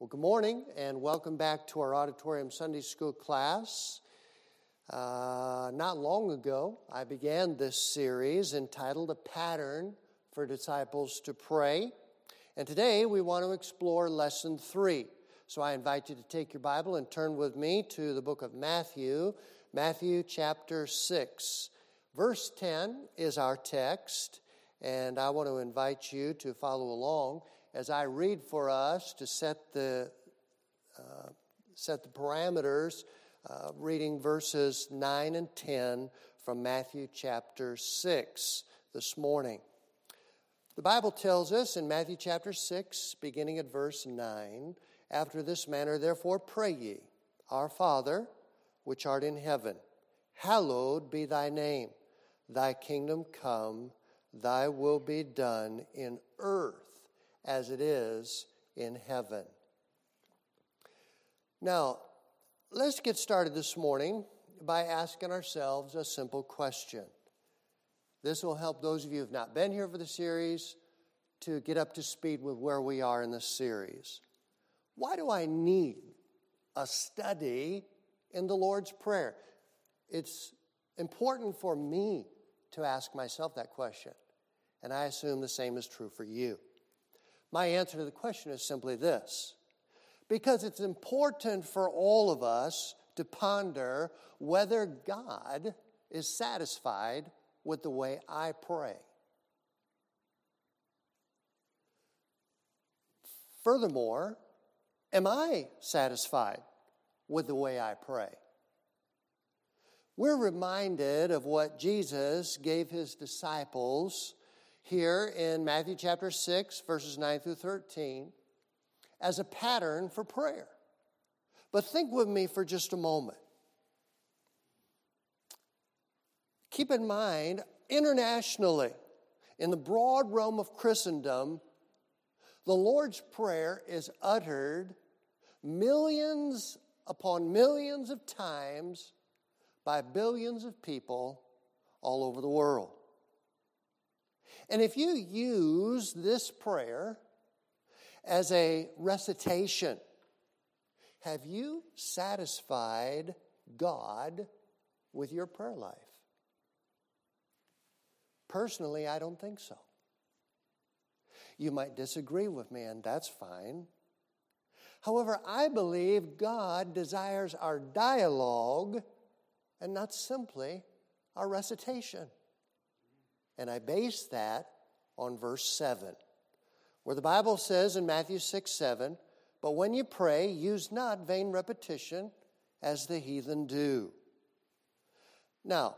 Well, good morning and welcome back to our Auditorium Sunday School class. Uh, not long ago, I began this series entitled A Pattern for Disciples to Pray. And today we want to explore lesson three. So I invite you to take your Bible and turn with me to the book of Matthew, Matthew chapter 6. Verse 10 is our text, and I want to invite you to follow along as I read for us to set the, uh, set the parameters, uh, reading verses 9 and 10 from Matthew chapter 6 this morning. The Bible tells us in Matthew chapter 6, beginning at verse 9, after this manner, therefore, pray ye, Our Father, which art in heaven, hallowed be thy name. Thy kingdom come, thy will be done in earth as it is in heaven. Now, let's get started this morning by asking ourselves a simple question. This will help those of you who have not been here for the series to get up to speed with where we are in the series. Why do I need a study in the Lord's Prayer? It's important for me to ask myself that question, and I assume the same is true for you. My answer to the question is simply this because it's important for all of us to ponder whether God is satisfied with the way I pray. Furthermore, am I satisfied with the way I pray? We're reminded of what Jesus gave his disciples here in Matthew chapter 6, verses 9 through 13, as a pattern for prayer. But think with me for just a moment. Keep in mind, internationally, in the broad realm of Christendom, the Lord's Prayer is uttered millions upon millions of times by billions of people all over the world. And if you use this prayer as a recitation, have you satisfied God with your prayer life? Personally, I don't think so. You might disagree with me, and that's fine. However, I believe God desires our dialogue and not simply our recitation. And I base that on verse 7, where the Bible says in Matthew 6 7, But when you pray, use not vain repetition as the heathen do. Now,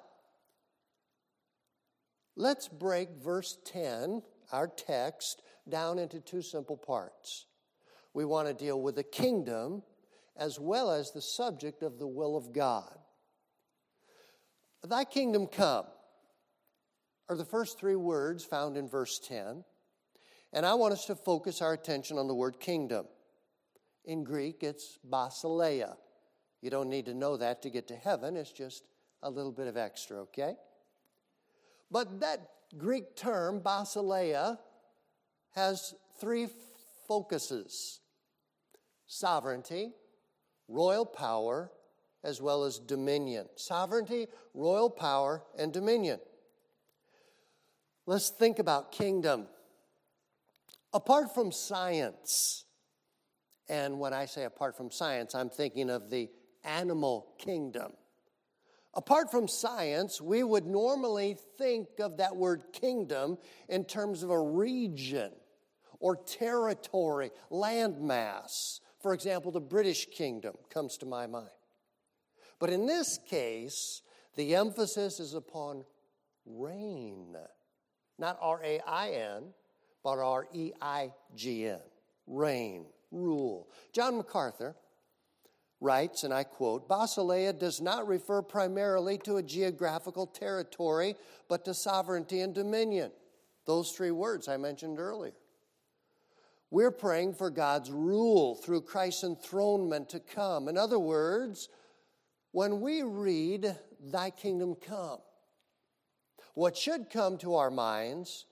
let's break verse 10, our text, down into two simple parts. We want to deal with the kingdom as well as the subject of the will of God. Thy kingdom come are the first three words found in verse 10. And I want us to focus our attention on the word kingdom. In Greek, it's basileia. You don't need to know that to get to heaven, it's just a little bit of extra, okay? But that Greek term, basileia, has three focuses sovereignty, royal power, as well as dominion. Sovereignty, royal power, and dominion. Let's think about kingdom. Apart from science, and when I say apart from science, I'm thinking of the animal kingdom. Apart from science, we would normally think of that word kingdom in terms of a region or territory, landmass. For example, the British kingdom comes to my mind. But in this case, the emphasis is upon reign not R A I N, but R E I G N, reign, rule. John MacArthur writes, and I quote Basileia does not refer primarily to a geographical territory, but to sovereignty and dominion. Those three words I mentioned earlier. We're praying for God's rule through Christ's enthronement to come. In other words, when we read, Thy kingdom come, what should come to our minds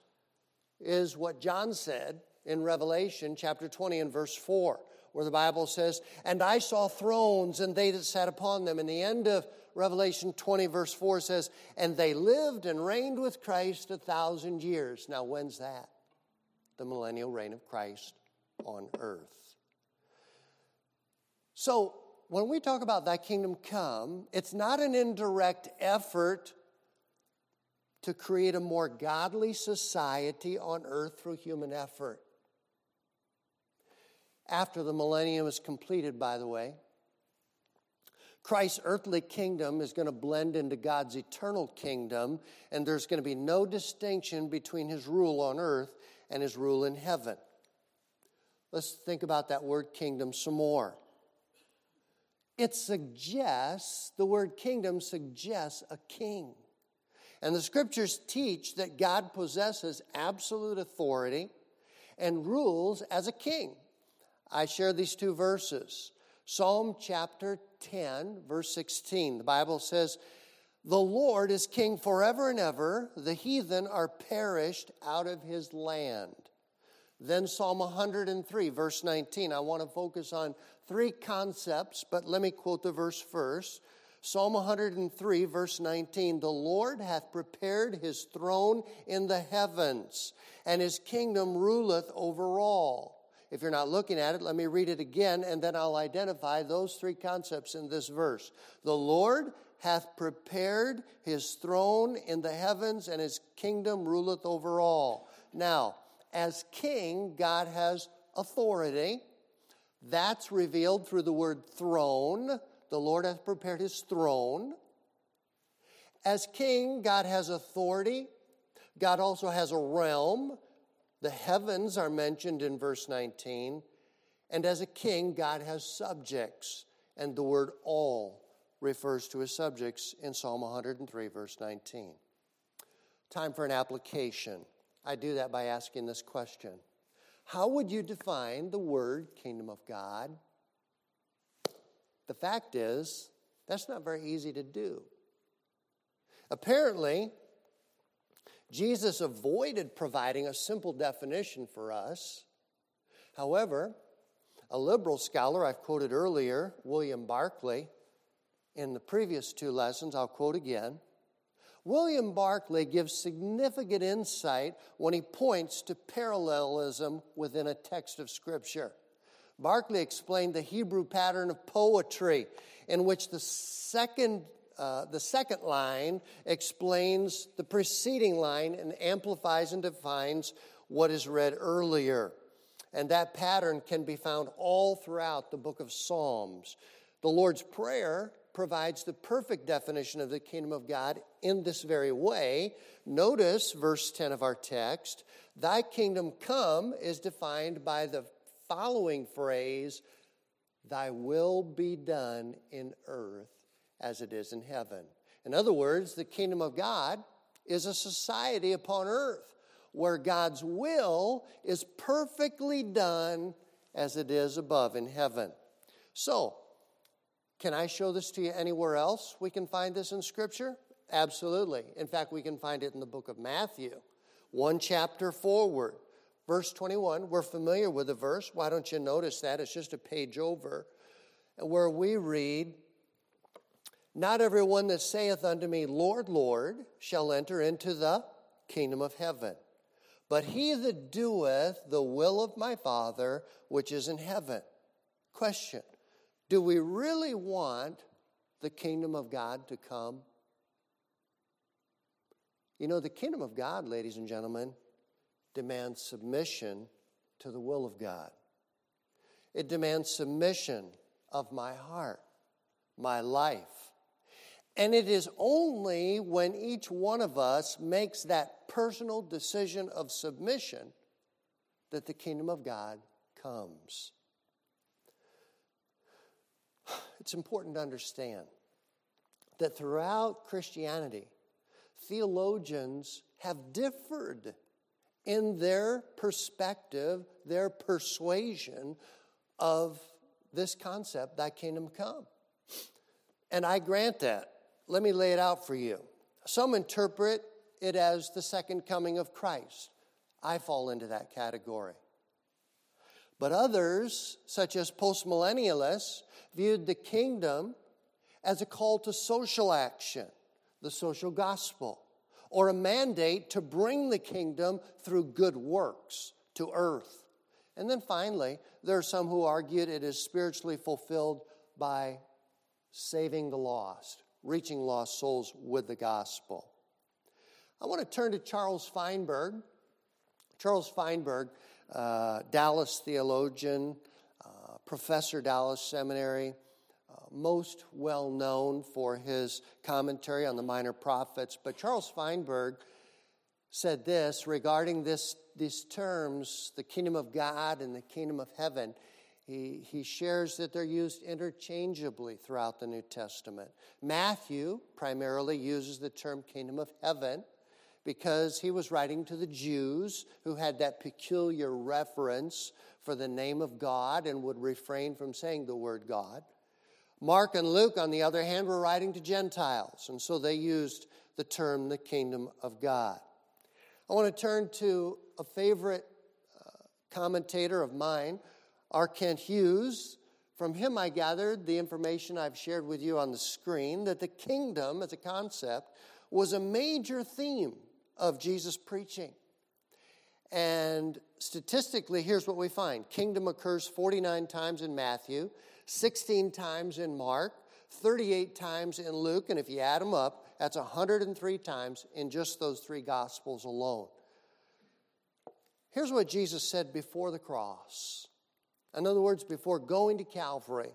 is what John said in Revelation chapter 20 and verse 4, where the Bible says, And I saw thrones and they that sat upon them. And the end of Revelation 20, verse 4 says, And they lived and reigned with Christ a thousand years. Now, when's that? The millennial reign of Christ on earth. So, when we talk about thy kingdom come, it's not an indirect effort to create a more godly society on earth through human effort. After the millennium is completed, by the way, Christ's earthly kingdom is going to blend into God's eternal kingdom, and there's going to be no distinction between his rule on earth and his rule in heaven. Let's think about that word kingdom some more. It suggests, the word kingdom suggests a king. And the scriptures teach that God possesses absolute authority and rules as a king. I share these two verses. Psalm chapter 10, verse 16. The Bible says, The Lord is king forever and ever, the heathen are perished out of his land. Then Psalm 103, verse 19. I want to focus on three concepts, but let me quote the verse first. Psalm 103, verse 19 The Lord hath prepared his throne in the heavens, and his kingdom ruleth over all. If you're not looking at it, let me read it again, and then I'll identify those three concepts in this verse. The Lord hath prepared his throne in the heavens, and his kingdom ruleth over all. Now, as king, God has authority. That's revealed through the word throne. The Lord hath prepared his throne. As king, God has authority. God also has a realm. The heavens are mentioned in verse 19. And as a king, God has subjects. And the word all refers to his subjects in Psalm 103, verse 19. Time for an application. I do that by asking this question How would you define the word kingdom of God? The fact is, that's not very easy to do. Apparently, Jesus avoided providing a simple definition for us. However, a liberal scholar I've quoted earlier, William Barclay, in the previous two lessons, I'll quote again. William Barclay gives significant insight when he points to parallelism within a text of Scripture. Barclay explained the Hebrew pattern of poetry, in which the second, uh, the second line explains the preceding line and amplifies and defines what is read earlier. And that pattern can be found all throughout the book of Psalms. The Lord's Prayer provides the perfect definition of the kingdom of God in this very way. Notice verse 10 of our text Thy kingdom come is defined by the following phrase Thy will be done in earth as it is in heaven. In other words, the kingdom of God is a society upon earth where God's will is perfectly done as it is above in heaven. So, can I show this to you anywhere else? We can find this in Scripture? Absolutely. In fact, we can find it in the book of Matthew, one chapter forward. Verse 21, we're familiar with the verse. Why don't you notice that? It's just a page over, where we read, Not everyone that saith unto me, Lord, Lord, shall enter into the kingdom of heaven, but he that doeth the will of my Father which is in heaven. Question do we really want the kingdom of God to come? You know, the kingdom of God, ladies and gentlemen, demands submission to the will of God. It demands submission of my heart, my life. And it is only when each one of us makes that personal decision of submission that the kingdom of God comes. It's important to understand that throughout Christianity, theologians have differed in their perspective, their persuasion of this concept, thy kingdom come. And I grant that. Let me lay it out for you. Some interpret it as the second coming of Christ. I fall into that category. But others, such as postmillennialists, viewed the kingdom as a call to social action, the social gospel, or a mandate to bring the kingdom through good works to earth. And then finally, there are some who argued it is spiritually fulfilled by saving the lost, reaching lost souls with the gospel. I want to turn to Charles Feinberg. Charles Feinberg, uh, Dallas theologian, uh, professor, Dallas Seminary, most well known for his commentary on the minor prophets. But Charles Feinberg said this regarding this, these terms, the kingdom of God and the kingdom of heaven. He, he shares that they're used interchangeably throughout the New Testament. Matthew primarily uses the term kingdom of heaven because he was writing to the Jews who had that peculiar reference for the name of God and would refrain from saying the word God. Mark and Luke, on the other hand, were writing to Gentiles, and so they used the term the kingdom of God. I want to turn to a favorite uh, commentator of mine, R. Kent Hughes. From him, I gathered the information I've shared with you on the screen that the kingdom as a concept was a major theme of Jesus preaching. And statistically, here's what we find kingdom occurs 49 times in Matthew, 16 times in Mark, 38 times in Luke, and if you add them up, that's 103 times in just those three gospels alone. Here's what Jesus said before the cross. In other words, before going to Calvary,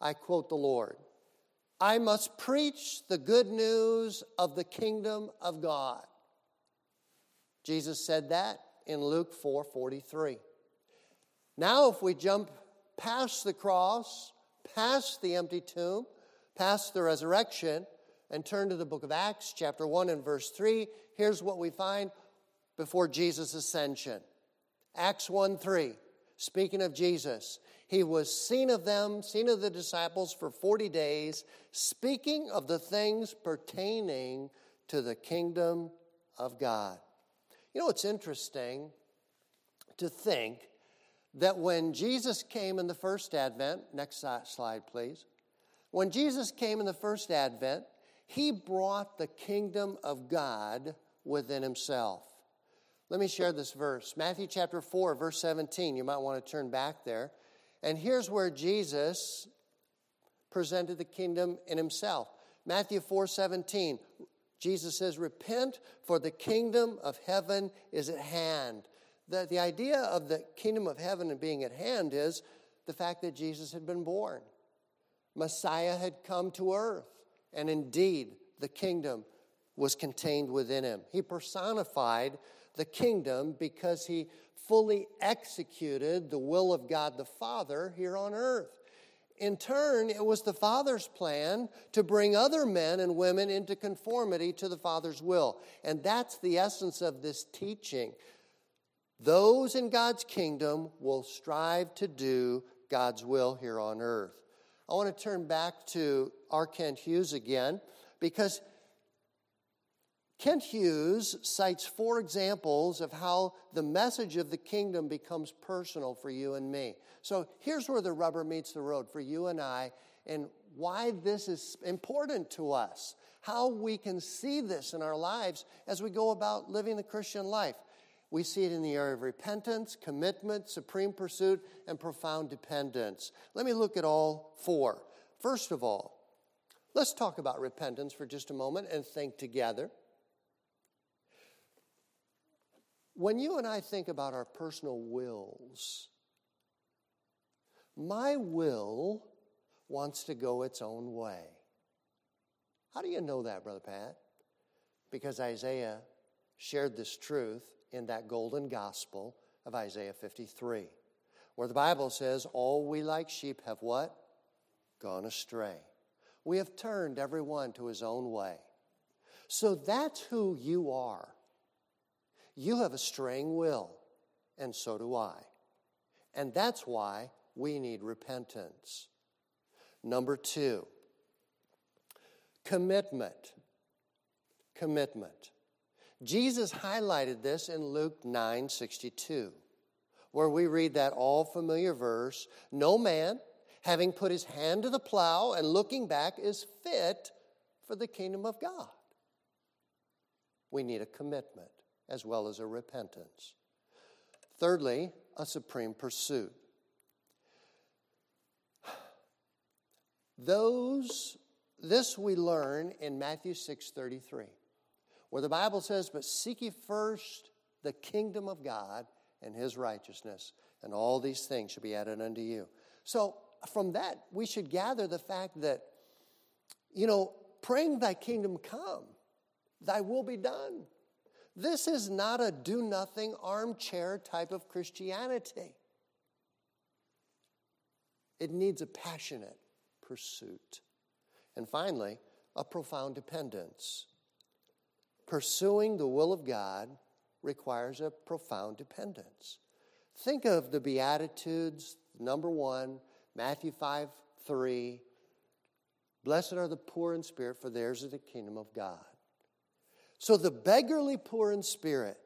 I quote the Lord I must preach the good news of the kingdom of God. Jesus said that in Luke 4 43. Now, if we jump past the cross, past the empty tomb, past the resurrection, and turn to the book of Acts, chapter 1 and verse 3, here's what we find before Jesus' ascension. Acts 1 3, speaking of Jesus, he was seen of them, seen of the disciples for 40 days, speaking of the things pertaining to the kingdom of God. You know, it's interesting to think that when Jesus came in the first advent, next slide, please. When Jesus came in the first advent, he brought the kingdom of God within himself. Let me share this verse Matthew chapter 4, verse 17. You might want to turn back there. And here's where Jesus presented the kingdom in himself. Matthew 4 17. Jesus says, Repent, for the kingdom of heaven is at hand. The, the idea of the kingdom of heaven and being at hand is the fact that Jesus had been born. Messiah had come to earth, and indeed, the kingdom was contained within him. He personified the kingdom because he fully executed the will of God the Father here on earth. In turn, it was the Father's plan to bring other men and women into conformity to the Father's will. And that's the essence of this teaching. Those in God's kingdom will strive to do God's will here on earth. I want to turn back to R. Kent Hughes again because Kent Hughes cites four examples of how the message of the kingdom becomes personal for you and me. So here's where the rubber meets the road for you and I, and why this is important to us, how we can see this in our lives as we go about living the Christian life. We see it in the area of repentance, commitment, supreme pursuit, and profound dependence. Let me look at all four. First of all, let's talk about repentance for just a moment and think together. When you and I think about our personal wills, my will wants to go its own way. How do you know that, Brother Pat? Because Isaiah shared this truth in that golden gospel of Isaiah 53, where the Bible says, All we like sheep have what? Gone astray. We have turned everyone to his own way. So that's who you are. You have a straying will, and so do I. And that's why we need repentance. Number two, commitment. Commitment. Jesus highlighted this in Luke 9 62. where we read that all familiar verse No man, having put his hand to the plow and looking back, is fit for the kingdom of God. We need a commitment as well as a repentance. Thirdly, a supreme pursuit. Those, this we learn in Matthew 6:33, where the Bible says, But seek ye first the kingdom of God and his righteousness, and all these things shall be added unto you. So, from that, we should gather the fact that, you know, praying thy kingdom come, thy will be done. This is not a do nothing armchair type of Christianity. It needs a passionate pursuit. And finally, a profound dependence. Pursuing the will of God requires a profound dependence. Think of the Beatitudes, number one, Matthew 5 3. Blessed are the poor in spirit, for theirs is the kingdom of God. So the beggarly poor in spirit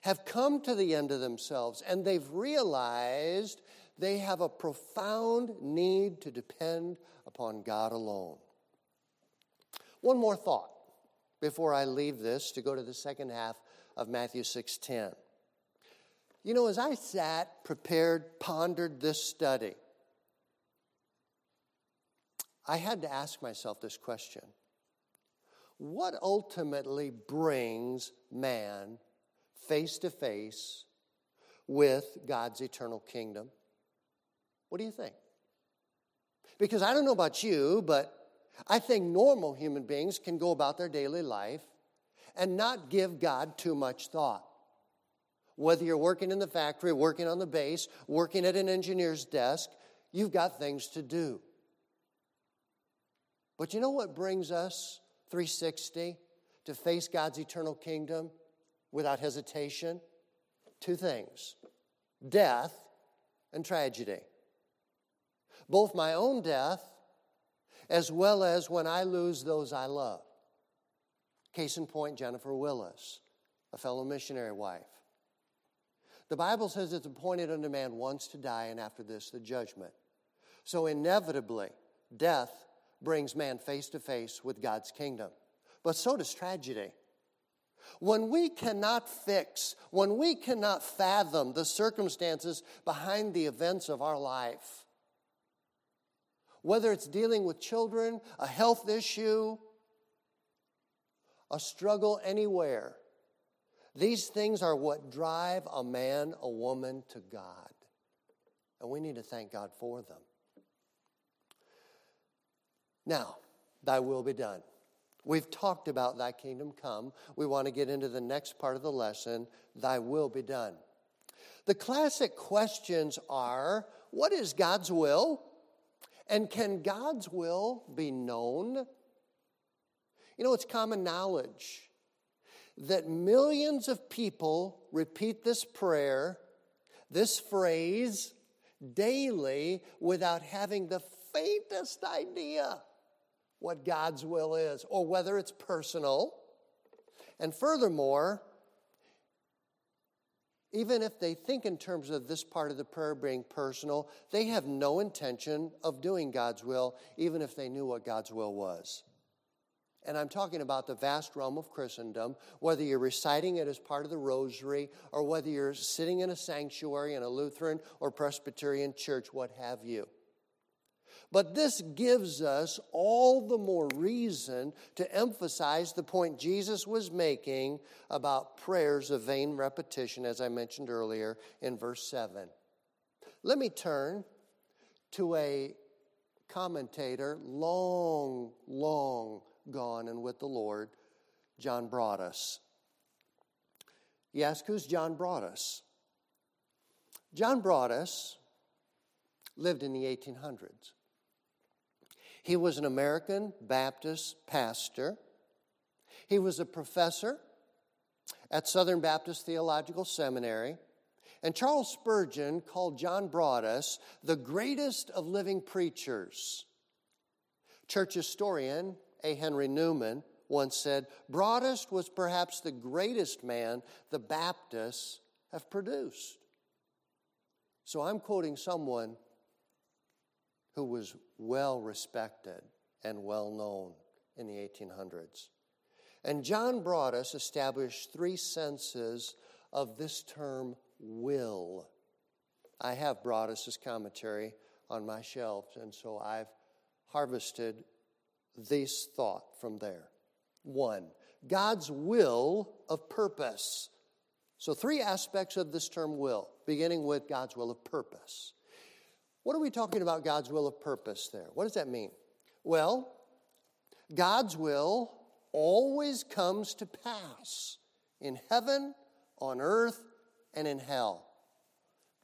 have come to the end of themselves and they've realized they have a profound need to depend upon God alone. One more thought before I leave this to go to the second half of Matthew 6:10. You know, as I sat, prepared, pondered this study, I had to ask myself this question. What ultimately brings man face to face with God's eternal kingdom? What do you think? Because I don't know about you, but I think normal human beings can go about their daily life and not give God too much thought. Whether you're working in the factory, working on the base, working at an engineer's desk, you've got things to do. But you know what brings us 360 to face God's eternal kingdom without hesitation? Two things death and tragedy. Both my own death as well as when I lose those I love. Case in point, Jennifer Willis, a fellow missionary wife. The Bible says it's appointed unto man once to die, and after this, the judgment. So, inevitably, death brings man face to face with God's kingdom. But so does tragedy. When we cannot fix, when we cannot fathom the circumstances behind the events of our life, whether it's dealing with children, a health issue, a struggle anywhere. These things are what drive a man, a woman to God. And we need to thank God for them. Now, thy will be done. We've talked about thy kingdom come. We want to get into the next part of the lesson thy will be done. The classic questions are what is God's will? And can God's will be known? You know, it's common knowledge that millions of people repeat this prayer, this phrase, daily without having the faintest idea what God's will is or whether it's personal. And furthermore, even if they think in terms of this part of the prayer being personal, they have no intention of doing God's will, even if they knew what God's will was. And I'm talking about the vast realm of Christendom, whether you're reciting it as part of the rosary or whether you're sitting in a sanctuary in a Lutheran or Presbyterian church, what have you. But this gives us all the more reason to emphasize the point Jesus was making about prayers of vain repetition, as I mentioned earlier in verse 7. Let me turn to a commentator long, long gone and with the Lord, John Broadus. You ask, who's John Broadus? John Broadus lived in the 1800s. He was an American Baptist pastor. He was a professor at Southern Baptist Theological Seminary. And Charles Spurgeon called John Broadus the greatest of living preachers. Church historian A. Henry Newman once said Broadus was perhaps the greatest man the Baptists have produced. So I'm quoting someone who was well respected and well known in the 1800s. And John Broadus established three senses of this term will. I have Broadus's commentary on my shelves, and so I've harvested this thought from there. One, God's will of purpose. So, three aspects of this term will, beginning with God's will of purpose. What are we talking about, God's will of purpose there? What does that mean? Well, God's will always comes to pass in heaven, on earth, and in hell.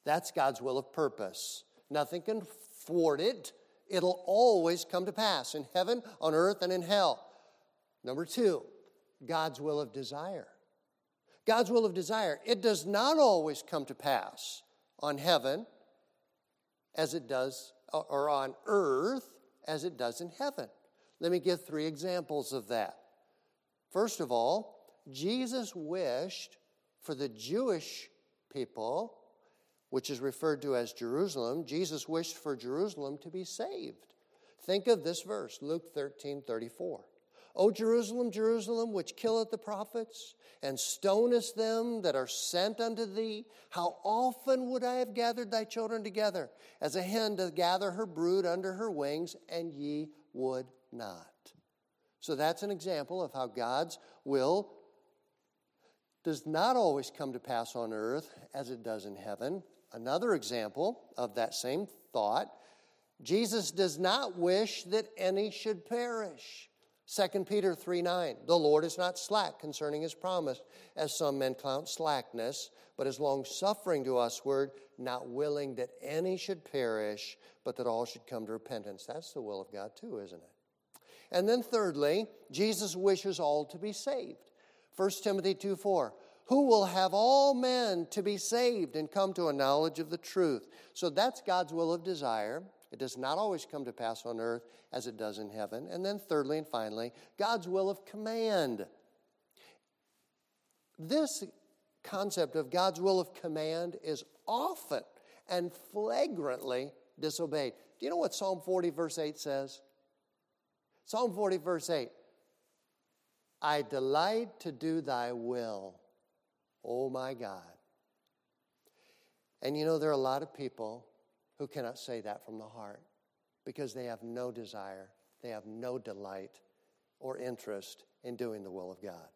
That's God's will of purpose. Nothing can thwart it. It'll always come to pass in heaven, on earth, and in hell. Number two, God's will of desire. God's will of desire. It does not always come to pass on heaven as it does, uh, or on earth as it does in heaven. Let me give three examples of that. First of all, Jesus wished for the Jewish people, which is referred to as Jerusalem, Jesus wished for Jerusalem to be saved. Think of this verse, Luke 13 34. O Jerusalem, Jerusalem, which killeth the prophets and stonest them that are sent unto thee, how often would I have gathered thy children together, as a hen doth gather her brood under her wings, and ye would not. So that's an example of how God's will does not always come to pass on earth as it does in heaven. Another example of that same thought Jesus does not wish that any should perish. 2 Peter 3 9, the Lord is not slack concerning his promise, as some men count slackness, but is long suffering to usward, not willing that any should perish, but that all should come to repentance. That's the will of God, too, isn't it? And then, thirdly, Jesus wishes all to be saved. 1 Timothy 2 4. Who will have all men to be saved and come to a knowledge of the truth? So that's God's will of desire. It does not always come to pass on earth as it does in heaven. And then, thirdly and finally, God's will of command. This concept of God's will of command is often and flagrantly disobeyed. Do you know what Psalm 40, verse 8 says? Psalm 40, verse 8 I delight to do thy will, O my God. And you know, there are a lot of people who cannot say that from the heart because they have no desire, they have no delight or interest in doing the will of God.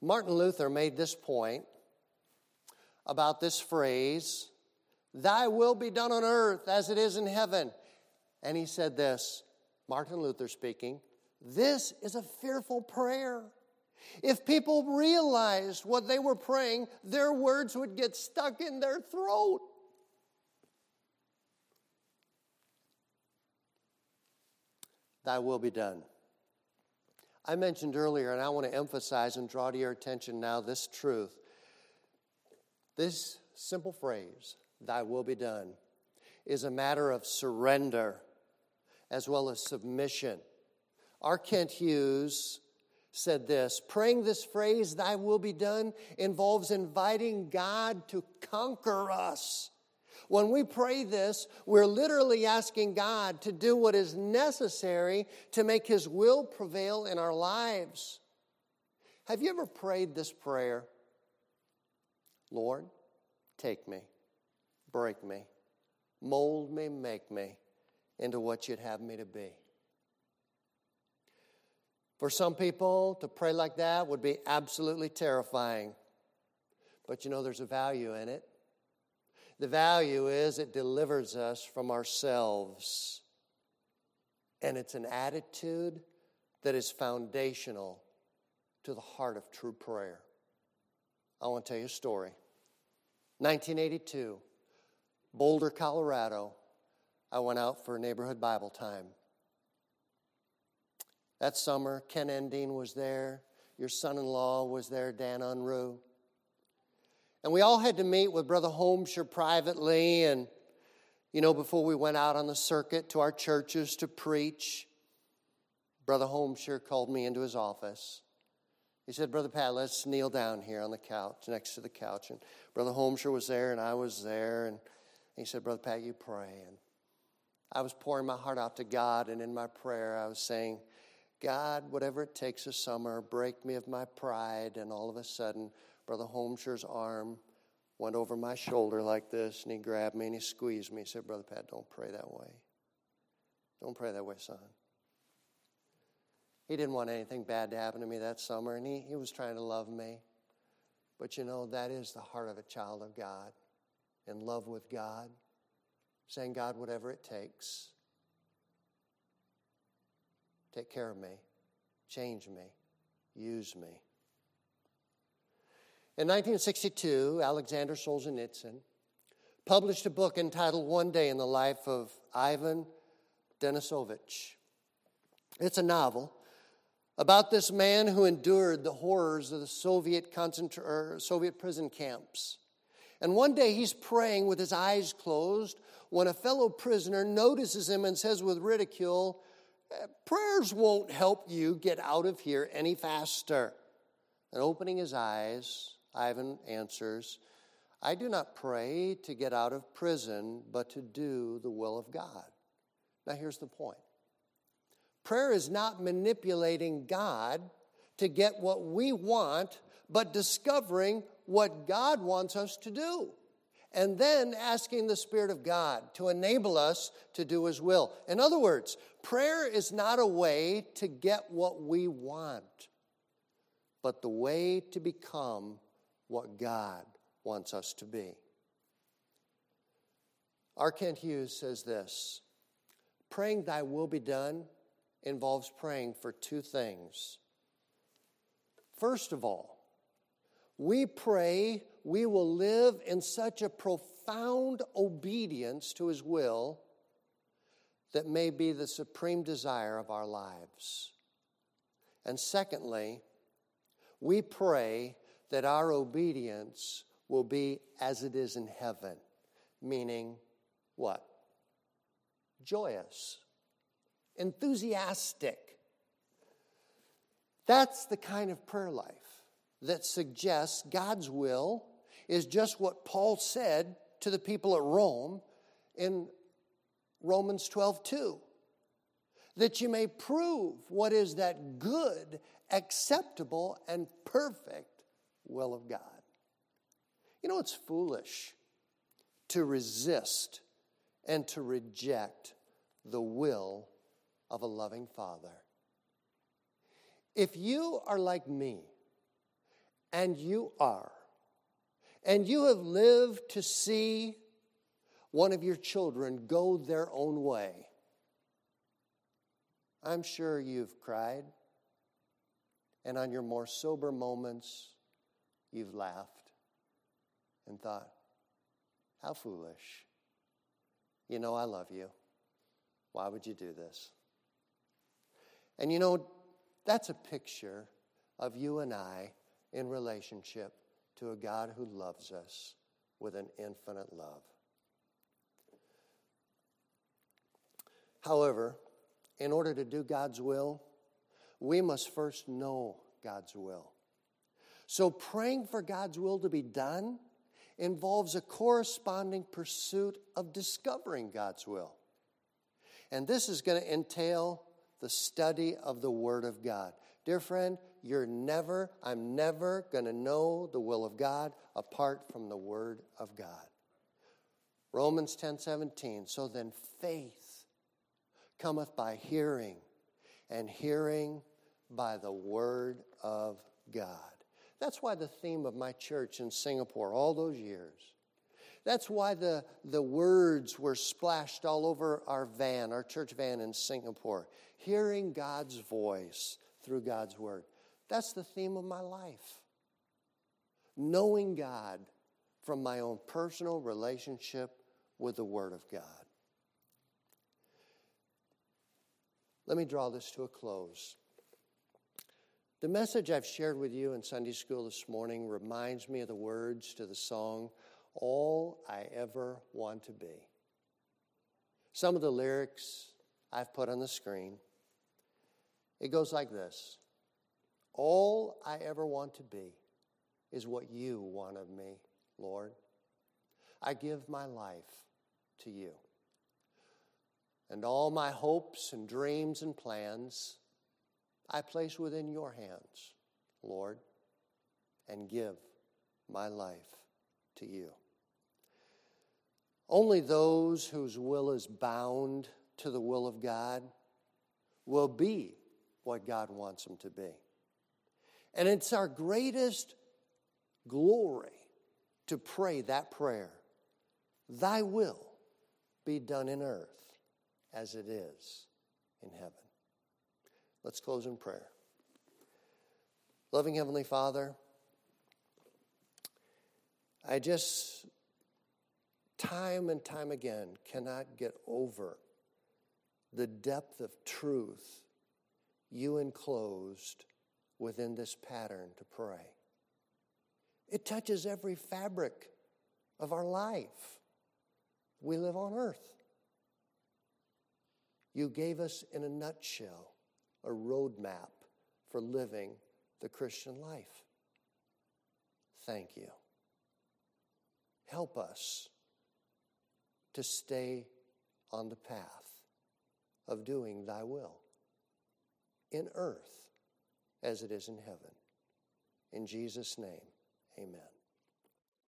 Martin Luther made this point about this phrase, Thy will be done on earth as it is in heaven. And he said this Martin Luther speaking, this is a fearful prayer. If people realized what they were praying, their words would get stuck in their throat. Thy will be done. I mentioned earlier, and I want to emphasize and draw to your attention now this truth. This simple phrase, Thy will be done, is a matter of surrender as well as submission. R. Kent Hughes said this praying this phrase, Thy will be done, involves inviting God to conquer us. When we pray this, we're literally asking God to do what is necessary to make His will prevail in our lives. Have you ever prayed this prayer? Lord, take me, break me, mold me, make me into what you'd have me to be. For some people, to pray like that would be absolutely terrifying. But you know, there's a value in it. The value is it delivers us from ourselves. And it's an attitude that is foundational to the heart of true prayer. I want to tell you a story. 1982, Boulder, Colorado. I went out for neighborhood Bible time. That summer, Ken Endine was there. Your son in law was there, Dan Unruh. And we all had to meet with Brother Holmshire privately and, you know, before we went out on the circuit to our churches to preach. Brother Holmshire called me into his office He said, Brother Pat, let's kneel down here on the couch, next to the couch. And Brother Holmshire was there, and I was there. And he said, Brother Pat, you pray. And I was pouring my heart out to God, and in my prayer, I was saying, God, whatever it takes this summer, break me of my pride. And all of a sudden, Brother Holmshire's arm went over my shoulder like this, and he grabbed me and he squeezed me. He said, Brother Pat, don't pray that way. Don't pray that way, son. He didn't want anything bad to happen to me that summer, and he, he was trying to love me. But you know, that is the heart of a child of God, in love with God, saying, God, whatever it takes, take care of me, change me, use me. In 1962, Alexander Solzhenitsyn published a book entitled One Day in the Life of Ivan Denisovich. It's a novel about this man who endured the horrors of the Soviet, concentra- Soviet prison camps. And one day he's praying with his eyes closed when a fellow prisoner notices him and says with ridicule, eh, Prayers won't help you get out of here any faster. And opening his eyes, Ivan answers, I do not pray to get out of prison, but to do the will of God. Now, here's the point prayer is not manipulating God to get what we want, but discovering what God wants us to do. And then asking the Spirit of God to enable us to do His will. In other words, prayer is not a way to get what we want, but the way to become what God wants us to be. R. Kent Hughes says this Praying thy will be done involves praying for two things. First of all, we pray we will live in such a profound obedience to His will that may be the supreme desire of our lives. And secondly, we pray that our obedience will be as it is in heaven, meaning what? Joyous, enthusiastic. That's the kind of prayer life that suggests God's will is just what Paul said to the people at Rome in Romans 12 2. That you may prove what is that good, acceptable, and perfect will of God. You know, it's foolish to resist and to reject the will of a loving Father. If you are like me, and you are, and you have lived to see one of your children go their own way, I'm sure you've cried, and on your more sober moments, you've laughed and thought, How foolish. You know, I love you. Why would you do this? And you know, that's a picture of you and I in relationship to a God who loves us with an infinite love. However, in order to do God's will, we must first know God's will. So, praying for God's will to be done involves a corresponding pursuit of discovering God's will. And this is going to entail the study of the Word of God. Dear friend, you're never, I'm never going to know the will of God apart from the Word of God. Romans 10 17. So then faith cometh by hearing, and hearing by the Word of God. That's why the theme of my church in Singapore all those years that's why the, the words were splashed all over our van, our church van in Singapore. Hearing God's voice through God's word. That's the theme of my life. Knowing God from my own personal relationship with the Word of God. Let me draw this to a close. The message I've shared with you in Sunday school this morning reminds me of the words to the song, all I ever want to be. Some of the lyrics I've put on the screen. It goes like this All I ever want to be is what you want of me, Lord. I give my life to you. And all my hopes and dreams and plans I place within your hands, Lord, and give my life to you. Only those whose will is bound to the will of God will be what God wants them to be. And it's our greatest glory to pray that prayer Thy will be done in earth as it is in heaven. Let's close in prayer. Loving Heavenly Father, I just, time and time again, cannot get over the depth of truth you enclosed within this pattern to pray. It touches every fabric of our life. We live on earth. You gave us, in a nutshell, a roadmap for living the Christian life. Thank you. Help us to stay on the path of doing thy will in earth as it is in heaven. In Jesus' name, amen.